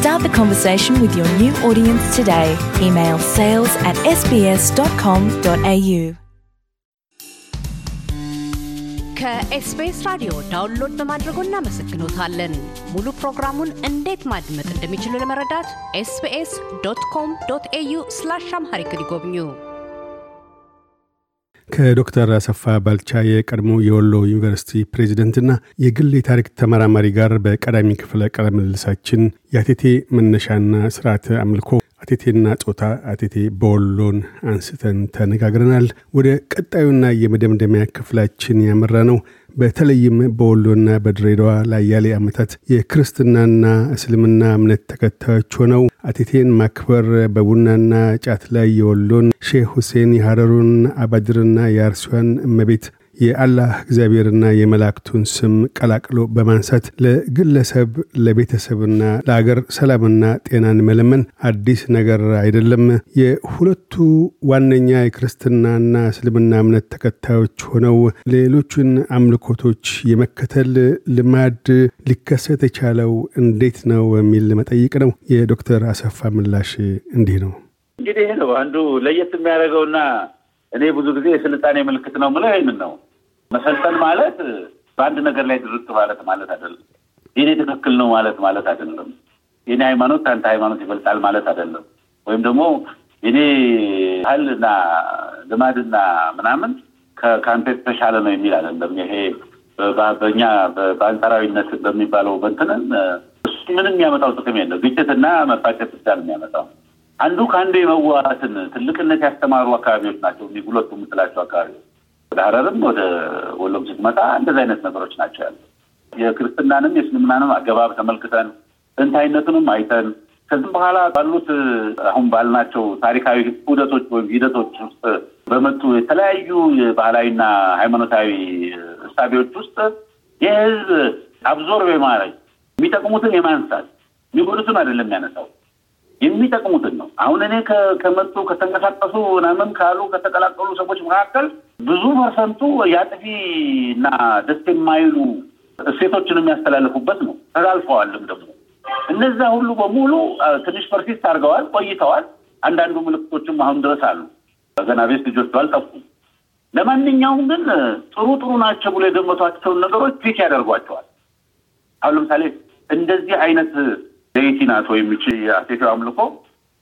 Start the conversation with your new audience today. Email sales at sbs.com.au. ከኤስቢኤስ ራዲዮ ዳውንሎድ በማድረጎ እናመሰግኖታለን። ሙሉ ፕሮግራሙን እንዴት ማድመጥ እንደሚችሉ ለመረዳት ኤስቢኤስ ዶት ኮም ዶት ኤዩ ስላሽ አምሃሪክ ይጎብኙ። ከዶክተር አሰፋ ባልቻ የቀድሞ የወሎ ዩኒቨርሲቲ ፕሬዚደንትና የግል የታሪክ ተመራማሪ ጋር በቀዳሚ ክፍለ ቃለ ምልልሳችን የአቴቴ መነሻና ስርዓተ አምልኮ አቴቴና ጾታ አቴቴ በወሎን አንስተን ተነጋግረናል። ወደ ቀጣዩና የመደምደሚያ ክፍላችን ያመራ ነው። በተለይም በወሎና በድሬዳዋ ለአያሌ ዓመታት የክርስትናና እስልምና እምነት ተከታዮች ሆነው አቴቴን ማክበር በቡናና ጫት ላይ የወሎን ሼህ ሁሴን የሐረሩን አባድርና የአርሲዋን እመቤት የአላህ እግዚአብሔርና የመላእክቱን ስም ቀላቅሎ በማንሳት ለግለሰብ ለቤተሰብና ለአገር ሰላምና ጤናን መለመን አዲስ ነገር አይደለም። የሁለቱ ዋነኛ የክርስትናና እስልምና እምነት ተከታዮች ሆነው ሌሎቹን አምልኮቶች የመከተል ልማድ ሊከሰት የቻለው እንዴት ነው የሚል መጠይቅ ነው። የዶክተር አሰፋ ምላሽ እንዲህ ነው። እንግዲህ ነው አንዱ ለየት የሚያደርገውና እኔ ብዙ ጊዜ የስልጣኔ ምልክት ነው ምለው ይህንን ነው። መሰልጠን ማለት በአንድ ነገር ላይ ድርቅ ማለት ማለት አይደለም። የኔ ትክክል ነው ማለት ማለት አይደለም። የኔ ሃይማኖት ከአንተ ሃይማኖት ይበልጣል ማለት አይደለም። ወይም ደግሞ የኔ ባህልና ልማድና ምናምን ከአንተ የተሻለ ነው የሚል አይደለም። ይሄ በእኛ በአንጻራዊነት በሚባለው በንትንን ምንም የሚያመጣው ጥቅም የለው። ግጭትና መፋጨት ብቻ ነው የሚያመጣው። አንዱ ከአንዱ የመዋሃትን ትልቅነት ያስተማሩ አካባቢዎች ናቸው። ሁለቱ የምትላቸው አካባቢዎች ወደ ሀረርም ወደ ወሎም ስትመጣ እንደዚህ አይነት ነገሮች ናቸው ያሉ። የክርስትናንም የእስልምናንም አገባብ ተመልክተን ጥንታዊነቱንም አይተን ከዚህም በኋላ ባሉት አሁን ባልናቸው ታሪካዊ ዑደቶች ወይም ሂደቶች ውስጥ በመጡ የተለያዩ ባህላዊና ሃይማኖታዊ እሳቤዎች ውስጥ የህዝብ አብዞርብ የማድረግ የሚጠቅሙትን የማንሳት የሚጎዱትን አይደለም የሚያነሳው የሚጠቅሙትን ነው። አሁን እኔ ከመጡ ከተንቀሳቀሱ ምናምን ካሉ ከተቀላቀሉ ሰዎች መካከል ብዙ percent ኡ የአጥፊ እና ደስ የማይሉ እሴቶችን የሚያስተላልፉበት ነው። ተላልፈዋልም ደግሞ እነዛ ሁሉ በሙሉ ትንሽ persist አድርገዋል፣ ቆይተዋል። አንዳንዱ ምልክቶችም አሁን ድረስ አሉ። ገና ቤት ልጆቹ አልጠፉም። ለማንኛውም ግን ጥሩ ጥሩ ናቸው ብሎ የገመቷቸውን ነገሮች pick ያደርጓቸዋል። አሁን ለምሳሌ እንደዚህ አይነት deity ናት ወይም ይቺ የአቴቴው አምልኮ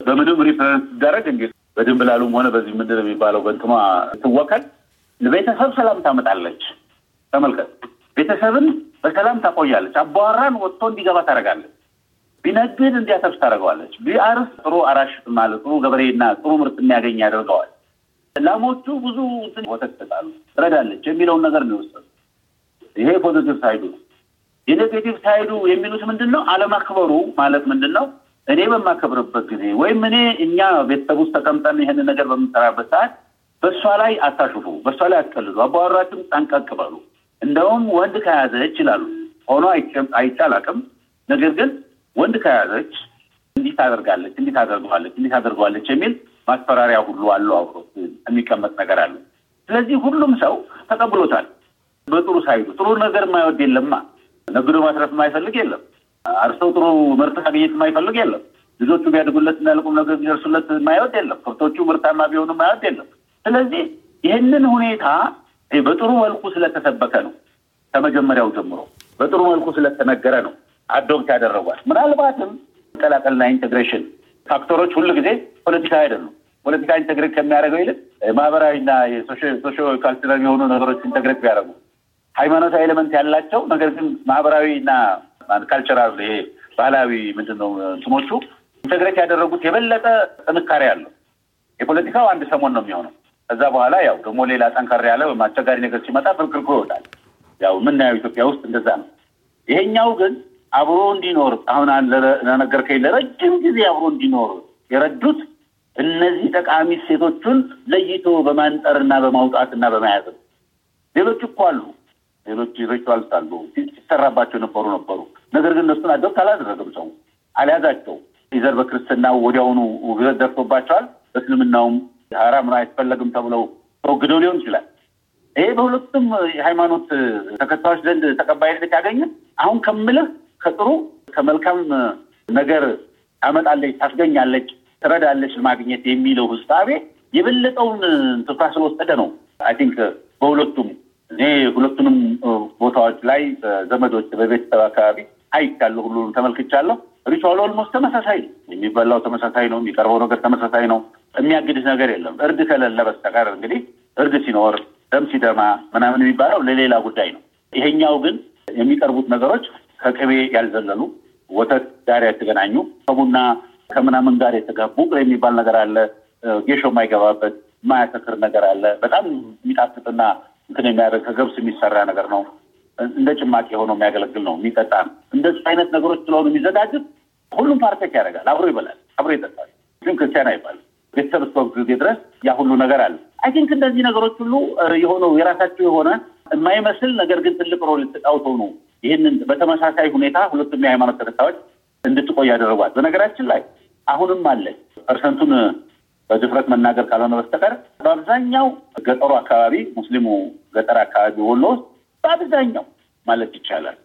በምንም represent ሲደረግ እንግዲህ በድንብላሉም ሆነ በዚህ ምንድን የሚባለው በንትኗ ትወከል ቤተሰብ ሰላም ታመጣለች። ተመልከት፣ ቤተሰብን በሰላም ታቆያለች። አቧራን ወጥቶ እንዲገባ ታደርጋለች። ቢነግድ እንዲያተርፍ ታደርገዋለች። ቢአርስ ጥሩ አራሽ ማለት ጥሩ ገበሬና ጥሩ ምርት የሚያገኝ ያደርገዋል። ላሞቹ ብዙ ወተት ይሰጣሉ፣ ትረዳለች የሚለውን ነገር ነው የወሰዱ። ይሄ positive side ኡ ነው። የ negative side ኡ የሚሉት ምንድን ነው? አለማክበሩ ማለት ምንድን ነው? እኔ በማከብርበት ጊዜ ወይም እኔ እኛ ቤተሰብ ውስጥ ተቀምጠን ይህንን ነገር በምንሰራበት ሰዓት በእሷ ላይ አታሹፉ፣ በእሷ ላይ አትቀልዱ፣ አባወራችሁም ጠንቀቅ በሉ። እንደውም ወንድ ከያዘች ይላሉ ሆኖ አይቻል ነገር ግን ወንድ ከያዘች እንዲህ ታደርጋለች፣ እንዲህ ታደርገዋለች፣ እንዲህ ታደርገዋለች የሚል ማስፈራሪያ ሁሉ አለው አብሮ የሚቀመጥ ነገር አለ። ስለዚህ ሁሉም ሰው ተቀብሎታል። በጥሩ side ኡ ጥሩ ነገር የማይወድ የለም ነግዶ ማትረፍ የማይፈልግ የለም። አርሰው ጥሩ ምርት ማግኘት የማይፈልግ የለም። ልጆቹ ቢያድጉለት እና ለቁም ነገር ቢደርሱለት የማይወድ የለም። ከብቶቹ ምርታማ ቢሆኑ የማይወድ የለም። ስለዚህ ይህንን ሁኔታ በጥሩ መልኩ ስለተሰበከ ነው ከመጀመሪያው ጀምሮ በጥሩ መልኩ ስለተነገረ ነው adopt ያደረጓል። ምናልባትም መቀላቀልና integration factor ኦች ሁሉ ጊዜ ፖለቲካ አይደሉም። ፖለቲካ integrate ከሚያደርገው ይልቅ ማህበራዊና socio cultural የሆኑ ነገሮች integrate ቢያደርጉ ሃይማኖታዊ element ያላቸው ነገር ግን ማህበራዊ እና cultural ይሄ ባህላዊ ምንድን እንትኖቹ integrate ያደረጉት የበለጠ ጥንካሬ አለው። የፖለቲካው አንድ ሰሞን ነው የሚሆነው። ከዛ በኋላ ያው ደግሞ ሌላ ጠንከር ያለ ወይም አስቸጋሪ ነገር ሲመጣ ፍርክርኩ ይወጣል። ያው የምናየው ኢትዮጵያ ውስጥ እንደዛ ነው። ይሄኛው ግን አብሮ እንዲኖር አሁን ለነገርከኝ ለረጅም ጊዜ አብሮ እንዲኖር የረዱት እነዚህ ጠቃሚ እሴቶቹን ለይቶ በማንጠርና በማውጣትና በመያዝ ነው። ሌሎች እኮ አሉ። ሌሎች rituals አሉ ሲሰራባቸው ነበሩ ነበሩ። ነገር ግን እነሱን adopt አላደረግም ሰው አልያዛቸው። either በክርስትናው ወዲያውኑ ውግዘት ደርሶባቸዋል። በእስልምናውም ሀራም ነው አይፈለግም ተብለው ተወግደው ሊሆን ይችላል። ይሄ በሁለቱም የሃይማኖት ተከታዮች ዘንድ ተቀባይነት ያገኘ አሁን ከምልህ ከጥሩ ከመልካም ነገር ታመጣለች፣ ታስገኛለች፣ ትረዳለች ማግኘት የሚለው ህሳቤ የበለጠውን ትኩረት ስለወሰደ ነው። I think በሁለቱም እኔ ሁለቱንም ቦታዎች ላይ ዘመዶች በቤተሰብ አካባቢ አይቻለሁ፣ ሁሉንም ተመልክቻለሁ። ritual almost ተመሳሳይ የሚበላው ተመሳሳይ ነው። የሚቀርበው ነገር ተመሳሳይ ነው። የሚያግድህ ነገር የለም። እርድ ከሌለ በስተቀር እንግዲህ እርድ ሲኖር ደም ሲደማ ምናምን የሚባለው ለሌላ ጉዳይ ነው። ይሄኛው ግን የሚቀርቡት ነገሮች ከቅቤ ያልዘለሉ ወተት ጋር የተገናኙ ከቡና ከምናምን ጋር የተጋቡ የሚባል ነገር አለ። ጌሾ የማይገባበት የማያሰክር ነገር አለ። በጣም የሚጣፍጥና እንትን የሚያደርግ ከገብስ የሚሰራ ነገር ነው። እንደ ጭማቂ ሆኖ የሚያገለግል ነው። የሚጠጣ ነው። እንደዚህ አይነት ነገሮች ስለሆኑ የሚዘጋጁት ሁሉም partake ያደርጋል። አብሮ ይበላል፣ አብሮ ይጠጣል። ግን ክርስቲያን አይባልም። ቤተሰብ እስከ ጊዜ ድረስ ያ ሁሉ ነገር አለ። I think እንደዚህ ነገሮች ሁሉ የሆነው የራሳቸው የሆነ የማይመስል ነገር ግን ትልቅ role ተጫውተው ነው ይህንን በተመሳሳይ ሁኔታ ሁለቱም የሃይማኖት ተከታዮች እንድትቆይ ያደረጓል። በነገራችን ላይ አሁንም አለ percent ኡን በድፍረት መናገር ካልሆነ በስተቀር በአብዛኛው ገጠሩ አካባቢ ሙስሊሙ ገጠር አካባቢ ወሎ ውስጥ በአብዛኛው ማለት ይቻላል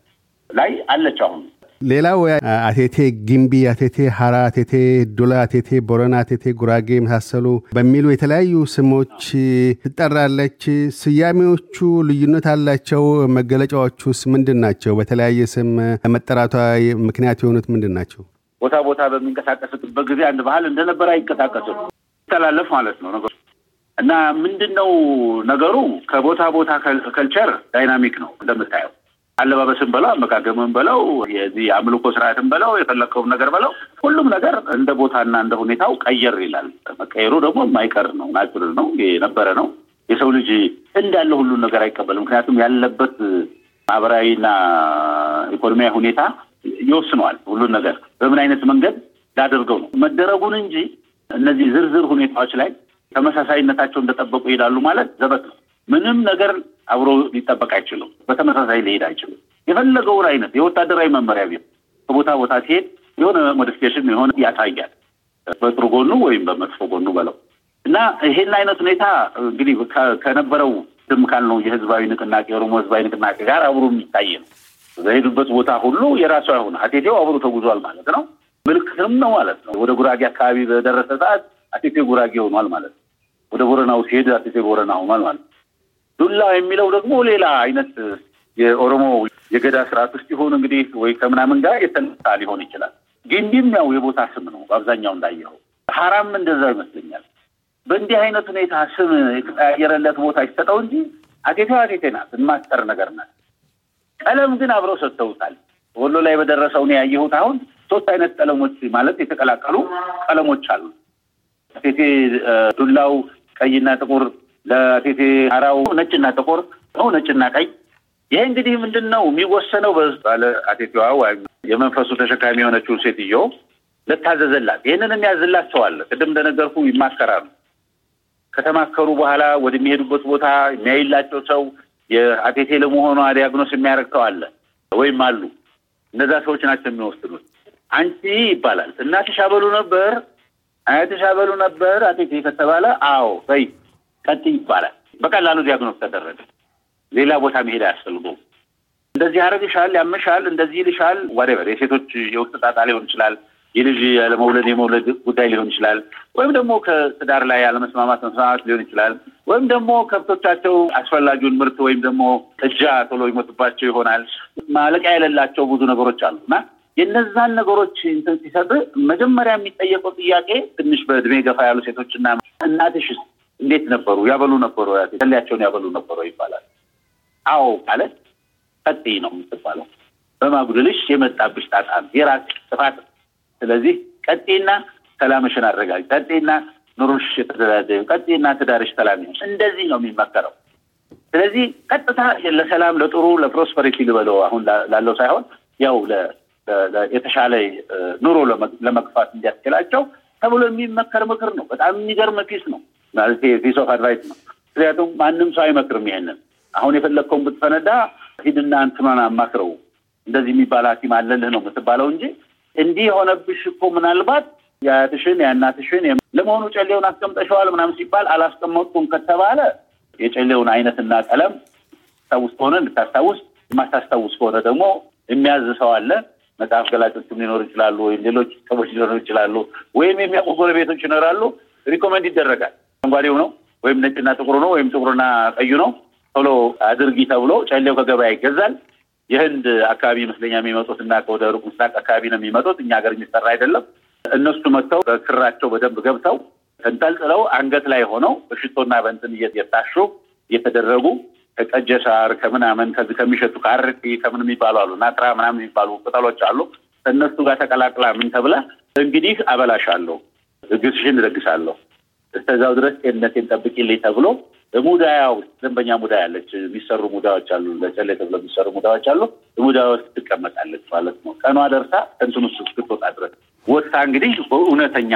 ላይ አለች አሁን ሌላው አቴቴ ግንቢ፣ አቴቴ ሀራ፣ አቴቴ ዱላ፣ አቴቴ ቦረና፣ አቴቴ ጉራጌ የመሳሰሉ በሚሉ የተለያዩ ስሞች ትጠራለች። ስያሜዎቹ ልዩነት አላቸው። መገለጫዎቹስ ምንድን ናቸው? በተለያየ ስም መጠራቷ ምክንያት የሆኑት ምንድን ናቸው? ቦታ ቦታ በሚንቀሳቀስበት ጊዜ አንድ ባህል እንደነበረ አይንቀሳቀስም ይተላለፍ ማለት ነው ነገሩ እና ምንድን ነው ነገሩ ከቦታ ቦታ culture dynamic ነው እንደምታየው አለባበስን በለው አመጋገብን በለው የዚህ አምልኮ ስርዓትን በለው የፈለግከውን ነገር በለው ሁሉም ነገር እንደ ቦታና እንደ ሁኔታው ቀየር ይላል። መቀየሩ ደግሞ የማይቀር ነው፣ natural ነው፣ የነበረ ነው። የሰው ልጅ እንዳለ ሁሉን ነገር አይቀበልም። ምክንያቱም ያለበት ማህበራዊና ኢኮኖሚያዊ ሁኔታ ይወስነዋል። ሁሉን ነገር በምን አይነት መንገድ ላደርገው ነው መደረጉን እንጂ እነዚህ ዝርዝር ሁኔታዎች ላይ ተመሳሳይነታቸው እንደጠበቁ ይሄዳሉ ማለት ዘበት ነው። ምንም ነገር አብሮ ሊጠበቅ አይችልም። በተመሳሳይ ሊሄድ አይችልም። የፈለገውን አይነት የወታደራዊ መመሪያ ቢሆን ከቦታ ቦታ ሲሄድ የሆነ modification የሆነ ያሳያል፣ በጥሩ ጎኑ ወይም በመጥፎ ጎኑ በለው እና ይሄን አይነት ሁኔታ እንግዲህ ከነበረው ድም ካልነው የህዝባዊ ንቅናቄ የኦሮሞ ህዝባዊ ንቅናቄ ጋር አብሮ የሚታይ ነው። በሄዱበት ቦታ ሁሉ የራሷ የሆነ አቴቴው አብሮ ተጉዟል ማለት ነው። ምልክትም ነው ማለት ነው። ወደ ጉራጌ አካባቢ በደረሰ ሰዓት አቴቴ ጉራጌ ሆኗል ማለት ነው። ወደ ቦረናው ሲሄድ አቴቴ ቦረና ሆኗል ማለት ነው። ዱላ የሚለው ደግሞ ሌላ አይነት የኦሮሞ የገዳ ስርዓት ውስጥ ይሆን እንግዲህ ወይ ከምናምን ጋር የተነሳ ሊሆን ይችላል። ግንቢም ያው የቦታ ስም ነው በአብዛኛው እንዳየኸው። ሀራም እንደዛው ይመስለኛል። በእንዲህ አይነት ሁኔታ ስም የተቀያየረለት ቦታ ይሰጠው እንጂ አቴቴ አቴቴ ናት፣ የማትቀር ነገር ናት። ቀለም ግን አብረው ሰጥተውታል። ወሎ ላይ በደረሰው ነው ያየሁት። አሁን ሶስት አይነት ቀለሞች ማለት የተቀላቀሉ ቀለሞች አሉ። አቴቴ ዱላው ቀይና ጥቁር ለቴቴ አራው ነጭና ጥቁር ነው፣ ነጭና ቀይ። ይሄ እንግዲህ ምንድን ነው የሚወሰነው ባለ አቴቴዋ ወይም የመንፈሱ ተሸካሚ የሆነችውን ሴትዮ ልታዘዘላት። ይህንን የሚያዝላት ሰው አለ። ቅድም እንደነገርኩ ይማከራሉ። ከተማከሩ በኋላ ወደሚሄዱበት ቦታ የሚያይላቸው ሰው የአቴቴ ለመሆኗ diagnose የሚያደርግ ሰው አለ ወይም አሉ። እነዛ ሰዎች ናቸው የሚወስኑት። አንቺ ይባላል እናትሽ አበሉ ነበር፣ አያትሽ አበሉ ነበር አቴቴ ከተባለ አዎ በይ ቀጥይ ይባላል። በቀላሉ diagnose ተደረገ። ሌላ ቦታ መሄድ አያስፈልገውም። እንደዚህ ያደርግሻል፣ ያመሻል፣ እንደዚህ ይልሻል፣ whatever የሴቶች የውስጥ ጣጣ ሊሆን ይችላል። የልጅ ያለመውለድ የመውለድ ጉዳይ ሊሆን ይችላል። ወይም ደግሞ ከትዳር ላይ ያለመስማማት መስማማት ሊሆን ይችላል። ወይም ደግሞ ከብቶቻቸው አስፈላጊውን ምርት ወይም ደግሞ ጥጃ ቶሎ ይሞትባቸው ይሆናል። ማለቂያ የሌላቸው ብዙ ነገሮች አሉ እና የነዛን ነገሮች እንትን ሲሰጥ መጀመሪያ የሚጠየቀው ጥያቄ ትንሽ በእድሜ ገፋ ያሉ ሴቶችና እናትሽስ እንዴት ነበሩ? ያበሉ ነበሩ? ተሊያቸውን ያበሉ ነበሩ ይባላል። አዎ ማለት ቀጥይ ነው የምትባለው። በማጉደልሽ የመጣብሽ ጣጣ የራስሽ ጥፋት። ስለዚህ ቀጤና ሰላምሽን አረጋጊ፣ ቀጤና ኑሮሽ የተደላደለ፣ ቀጤና ትዳርሽ ሰላም እንደዚህ ነው የሚመከረው። ስለዚህ ቀጥታ ለሰላም ለጥሩ ለ prosperity ልበለው አሁን ላለው ሳይሆን ያው የተሻለ ኑሮ ለመግፋት እንዲያስችላቸው ተብሎ የሚመከር ምክር ነው። በጣም የሚገርም piece ነው ማለት piece of advice ነው። ምክንያቱም ማንም ሰው አይመክርም ይሄንን። አሁን የፈለግከውን ብትፈነዳ ሂድና እንትኗን አማክረው እንደዚህ የሚባል ሐኪም አለልህ ነው የምትባለው እንጂ እንዲህ የሆነብሽ እኮ ምናልባት የአያትሽን የእናትሽን ለመሆኑ ጨሌውን አስቀምጠሽዋል ምናምን ሲባል አላስቀመጡም ከተባለ የጨሌውን አይነትና ቀለም ታስታውስ ከሆነ እንድታስታውስ የማታስታውስ ከሆነ ደግሞ የሚያዝ ሰው አለ። መጽሐፍ ገላጮችም ሊኖሩ ይችላሉ፣ ወይም ሌሎች ሰዎች ሊኖሩ ይችላሉ፣ ወይም የሚያውቁ ጎረቤቶች ይኖራሉ። recommend ይደረጋል። አረንጓዴው ነው ወይም ነጭና ጥቁሩ ነው ወይም ጥቁርና ቀዩ ነው ቶሎ አድርጊ ተብሎ ጨሌው ከገበያ ይገዛል። የህንድ አካባቢ ይመስለኛል የሚመጡት እና ከወደ ሩቅ ምስራቅ አካባቢ ነው የሚመጡት። እኛ ሀገር የሚሰራ አይደለም። እነሱ መጥተው በክራቸው በደንብ ገብተው ተንጠልጥለው አንገት ላይ ሆነው በሽቶና በእንትን እየታሹ እየተደረጉ ከቀጀ ሳር ከምናምን ከዚህ ከሚሸጡ ከአረቂ ከምን የሚባሉ አሉ ናጥራ ምናምን የሚባሉ ቅጠሎች አሉ። ከእነሱ ጋር ተቀላቅላ ምን ተብላ እንግዲህ አበላሻለሁ፣ ድግስሽን እደግሳለሁ፣ እስከዛው ድረስ ጤንነቴን ጠብቂልኝ ተብሎ ሙዳያ ውስጥ ደንበኛ ሙዳ ያለች የሚሰሩ ሙዳዎች አሉ። ለጨሌ ተብሎ የሚሰሩ ሙዳዎች አሉ። ሙዳ ውስጥ ትቀመጣለች ማለት ነው። ቀኗ ደርሳ እንትን ውስጥ እስክትወጣ ድረስ ወጥታ እንግዲህ በእውነተኛ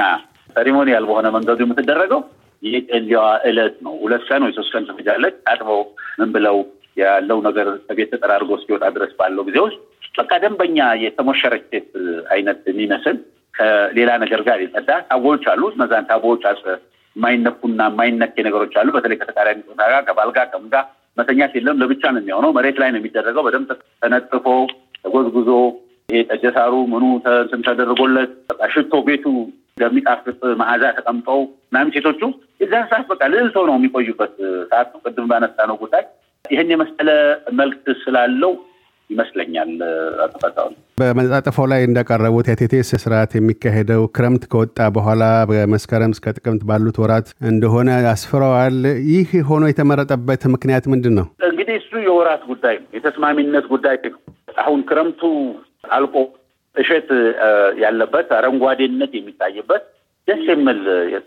ሴሪሞኒያል በሆነ መንገዱ የምትደረገው የጨሌዋ ዕለት ነው። ሁለት ቀን ወይ ሶስት ቀን ትፈጃለች። አጥበው ምን ብለው ያለው ነገር ቤት ተጠራርጎ እስኪወጣ ድረስ ባለው ጊዜ ውስጥ በቃ ደንበኛ የተሞሸረች ሴት አይነት የሚመስል ከሌላ ነገር ጋር የጸዳ ታቦዎች አሉ። እነዛን ታቦዎች የማይነኩና የማይነኬ ነገሮች አሉ። በተለይ ከተቃራኒ ጾታ ጋር ከባልጋ ከምጋ መተኛት የለም። ለብቻ ነው የሚሆነው። መሬት ላይ ነው የሚደረገው። በደንብ ተነጥፎ ተጎዝጉዞ ይሄ ጠጀሳሩ ምኑ ተደርጎለት ሽቶ ቤቱ እንደሚጣፍጥ መዓዛ ተቀምጠው ምናምን ሴቶቹ የዛን ሰዓት በቃ ልዕልተው ነው የሚቆዩበት ሰዓት ነው። ቅድም ባነሳ ነው ጉዳይ ይህን የመሰለ መልክት ስላለው ይመስለኛል አጠፋታውን በመጣጠፎ ላይ እንዳቀረቡት የቴቴስ ስርዓት የሚካሄደው ክረምት ከወጣ በኋላ በመስከረም እስከ ጥቅምት ባሉት ወራት እንደሆነ አስፍረዋል። ይህ ሆኖ የተመረጠበት ምክንያት ምንድን ነው? እንግዲህ እሱ የወራት ጉዳይ ነው፣ የተስማሚነት ጉዳይ ነው። አሁን ክረምቱ አልቆ እሸት ያለበት አረንጓዴነት የሚታይበት ደስ የሚል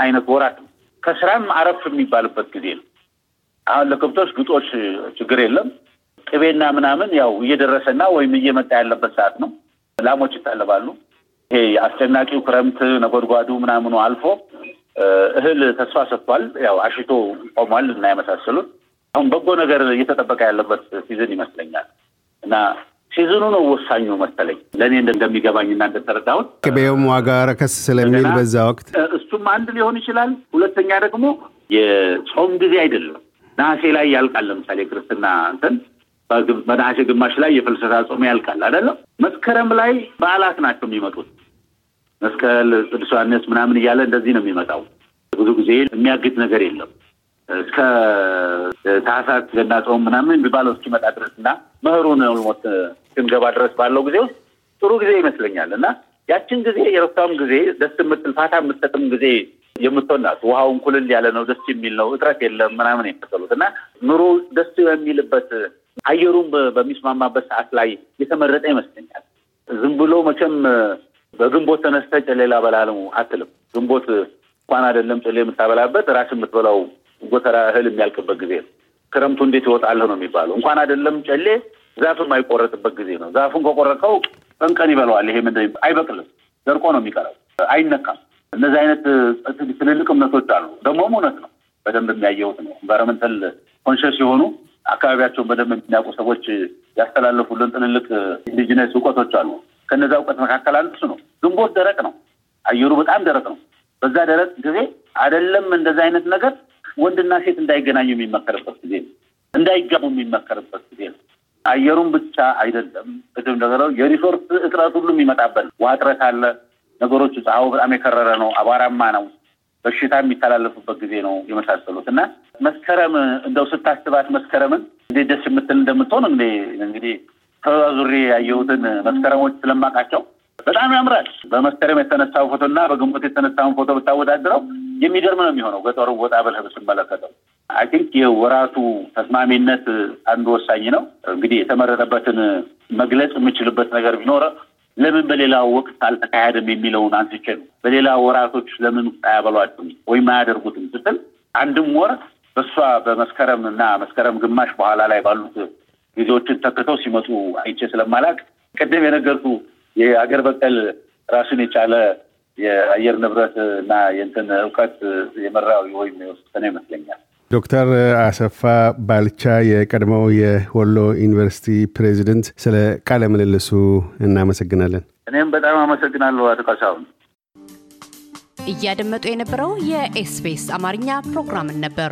አይነት ወራት ከስራም አረፍ የሚባልበት ጊዜ ነው። አሁን ለከብቶች ግጦሽ ችግር የለም። ቅቤና ምናምን ያው እየደረሰና ወይም እየመጣ ያለበት ሰዓት ነው። ላሞች ይታለባሉ። ይሄ አስጨናቂው ክረምት ነጎድጓዱ ምናምኑ አልፎ እህል ተስፋ ሰጥቷል። ያው አሽቶ ቆሟል እና የመሳሰሉት አሁን በጎ ነገር እየተጠበቀ ያለበት season ይመስለኛል እና season ኡ ነው ወሳኙ መሰለኝ ለእኔ እንደሚገባኝና እንደተረዳሁት ቅቤውም ዋጋ ረከስ ስለሚል በዛ ወቅት እሱም አንድ ሊሆን ይችላል። ሁለተኛ ደግሞ የጾም ጊዜ አይደለም። ነሐሴ ላይ ያልቃል። ለምሳሌ ክርስትና እንትን በነሐሴ ግማሽ ላይ የፍልሰታ ጾም ያልቃል አይደለም። መስከረም ላይ በዓላት ናቸው የሚመጡት። መስቀል፣ ቅዱስ ዮሐንስ ምናምን እያለ እንደዚህ ነው የሚመጣው። ብዙ ጊዜ የሚያግድ ነገር የለም እስከ ታህሳስ ገና ጾም ምናምን የሚባለው እስኪመጣ ድረስ እና መኸሩን ሞት እስክንገባ ድረስ ባለው ጊዜ ውስጥ ጥሩ ጊዜ ይመስለኛል እና ያችን ጊዜ የረፍታውም ጊዜ ደስ የምትል ፋታ የምትሰጥም ጊዜ የምትሆናት ውሃውን ኩልል ያለ ነው፣ ደስ የሚል ነው፣ እጥረት የለም ምናምን የመሰሉት እና ኑሮ ደስ የሚልበት አየሩም በሚስማማበት ሰዓት ላይ የተመረጠ ይመስለኛል። ዝም ብሎ መቼም በግንቦት ተነስተ ጨሌ ላበላ ነው አትልም። ግንቦት እንኳን አይደለም ጨሌ የምታበላበት ራስ የምትበላው ጎተራ እህል የሚያልቅበት ጊዜ ነው። ክረምቱ እንዴት ይወጣለህ ነው የሚባለው። እንኳን አይደለም ጨሌ ዛፍ የማይቆረጥበት ጊዜ ነው። ዛፉን ከቆረጠው ቀንቀን ይበለዋል። ይሄ ምንድን አይበቅልም፣ ደርቆ ነው የሚቀረው፣ አይነካም። እነዚህ አይነት ትልልቅ እምነቶች አሉ። ደግሞም እውነት ነው። በደንብ የማየው ነው። environmental conscious የሆኑ አካባቢያቸውን በደንብ የሚያውቁ ሰዎች ያስተላለፉልን ትልልቅ indigenous እውቀቶች አሉ። ከነዛ እውቀት መካከል አንዱ ነው። ግንቦት ደረቅ ነው። አየሩ በጣም ደረቅ ነው። በዛ ደረቅ ጊዜ አይደለም እንደዛ አይነት ነገር ወንድና ሴት እንዳይገናኙ የሚመከርበት ጊዜ ነው። እንዳይጋቡ የሚመከርበት ጊዜ ነው። አየሩን ብቻ አይደለም ቅድም ነገረው የሪሶርስ እጥረት ሁሉ የሚመጣበት ውሃ እጥረት አለ። ነገሮች ፀሐዩ በጣም የከረረ ነው። አቧራማ ነው። በሽታ የሚተላለፉበት ጊዜ ነው የመሳሰሉት እና መስከረም እንደው ስታስባት መስከረምን እንዴት ደስ የምትል እንደምትሆን እንግዲህ እንግዲህ ተዛዙሬ ያየሁትን መስከረሞች ስለማውቃቸው በጣም ያምራል። በመስከረም የተነሳው ፎቶ እና በግንቦት የተነሳውን ፎቶ ብታወዳድረው የሚገርም ነው የሚሆነው። ገጠሩ ወጣ ብለህ ስትመለከተው I think የወራቱ ተስማሚነት አንዱ ወሳኝ ነው። እንግዲህ የተመረጠበትን መግለጽ የምችልበት ነገር ቢኖር ለምን በሌላው ወቅት አልተካሄደም የሚለውን አንስቼ ነው። በሌላ ወራቶች ለምን አያበሏትም ወይም አያደርጉትም ስትል አንድም ወር በእሷ በመስከረም እና መስከረም ግማሽ በኋላ ላይ ባሉት ጊዜዎችን ተክተው ሲመጡ አይቼ ስለማላቅ ቅድም የነገርኩ የአገር በቀል ራሱን የቻለ የአየር ንብረት እና የእንትን እውቀት የመራው ወይም የወሰነ ይመስለኛል። ዶክተር አሰፋ ባልቻ የቀድሞው የወሎ ዩኒቨርሲቲ ፕሬዚደንት፣ ስለ ቃለ ምልልሱ እናመሰግናለን። እኔም በጣም አመሰግናለሁ አቶ ካሳሁን። እያደመጡ የነበረው የኤስቢኤስ አማርኛ ፕሮግራምን ነበር።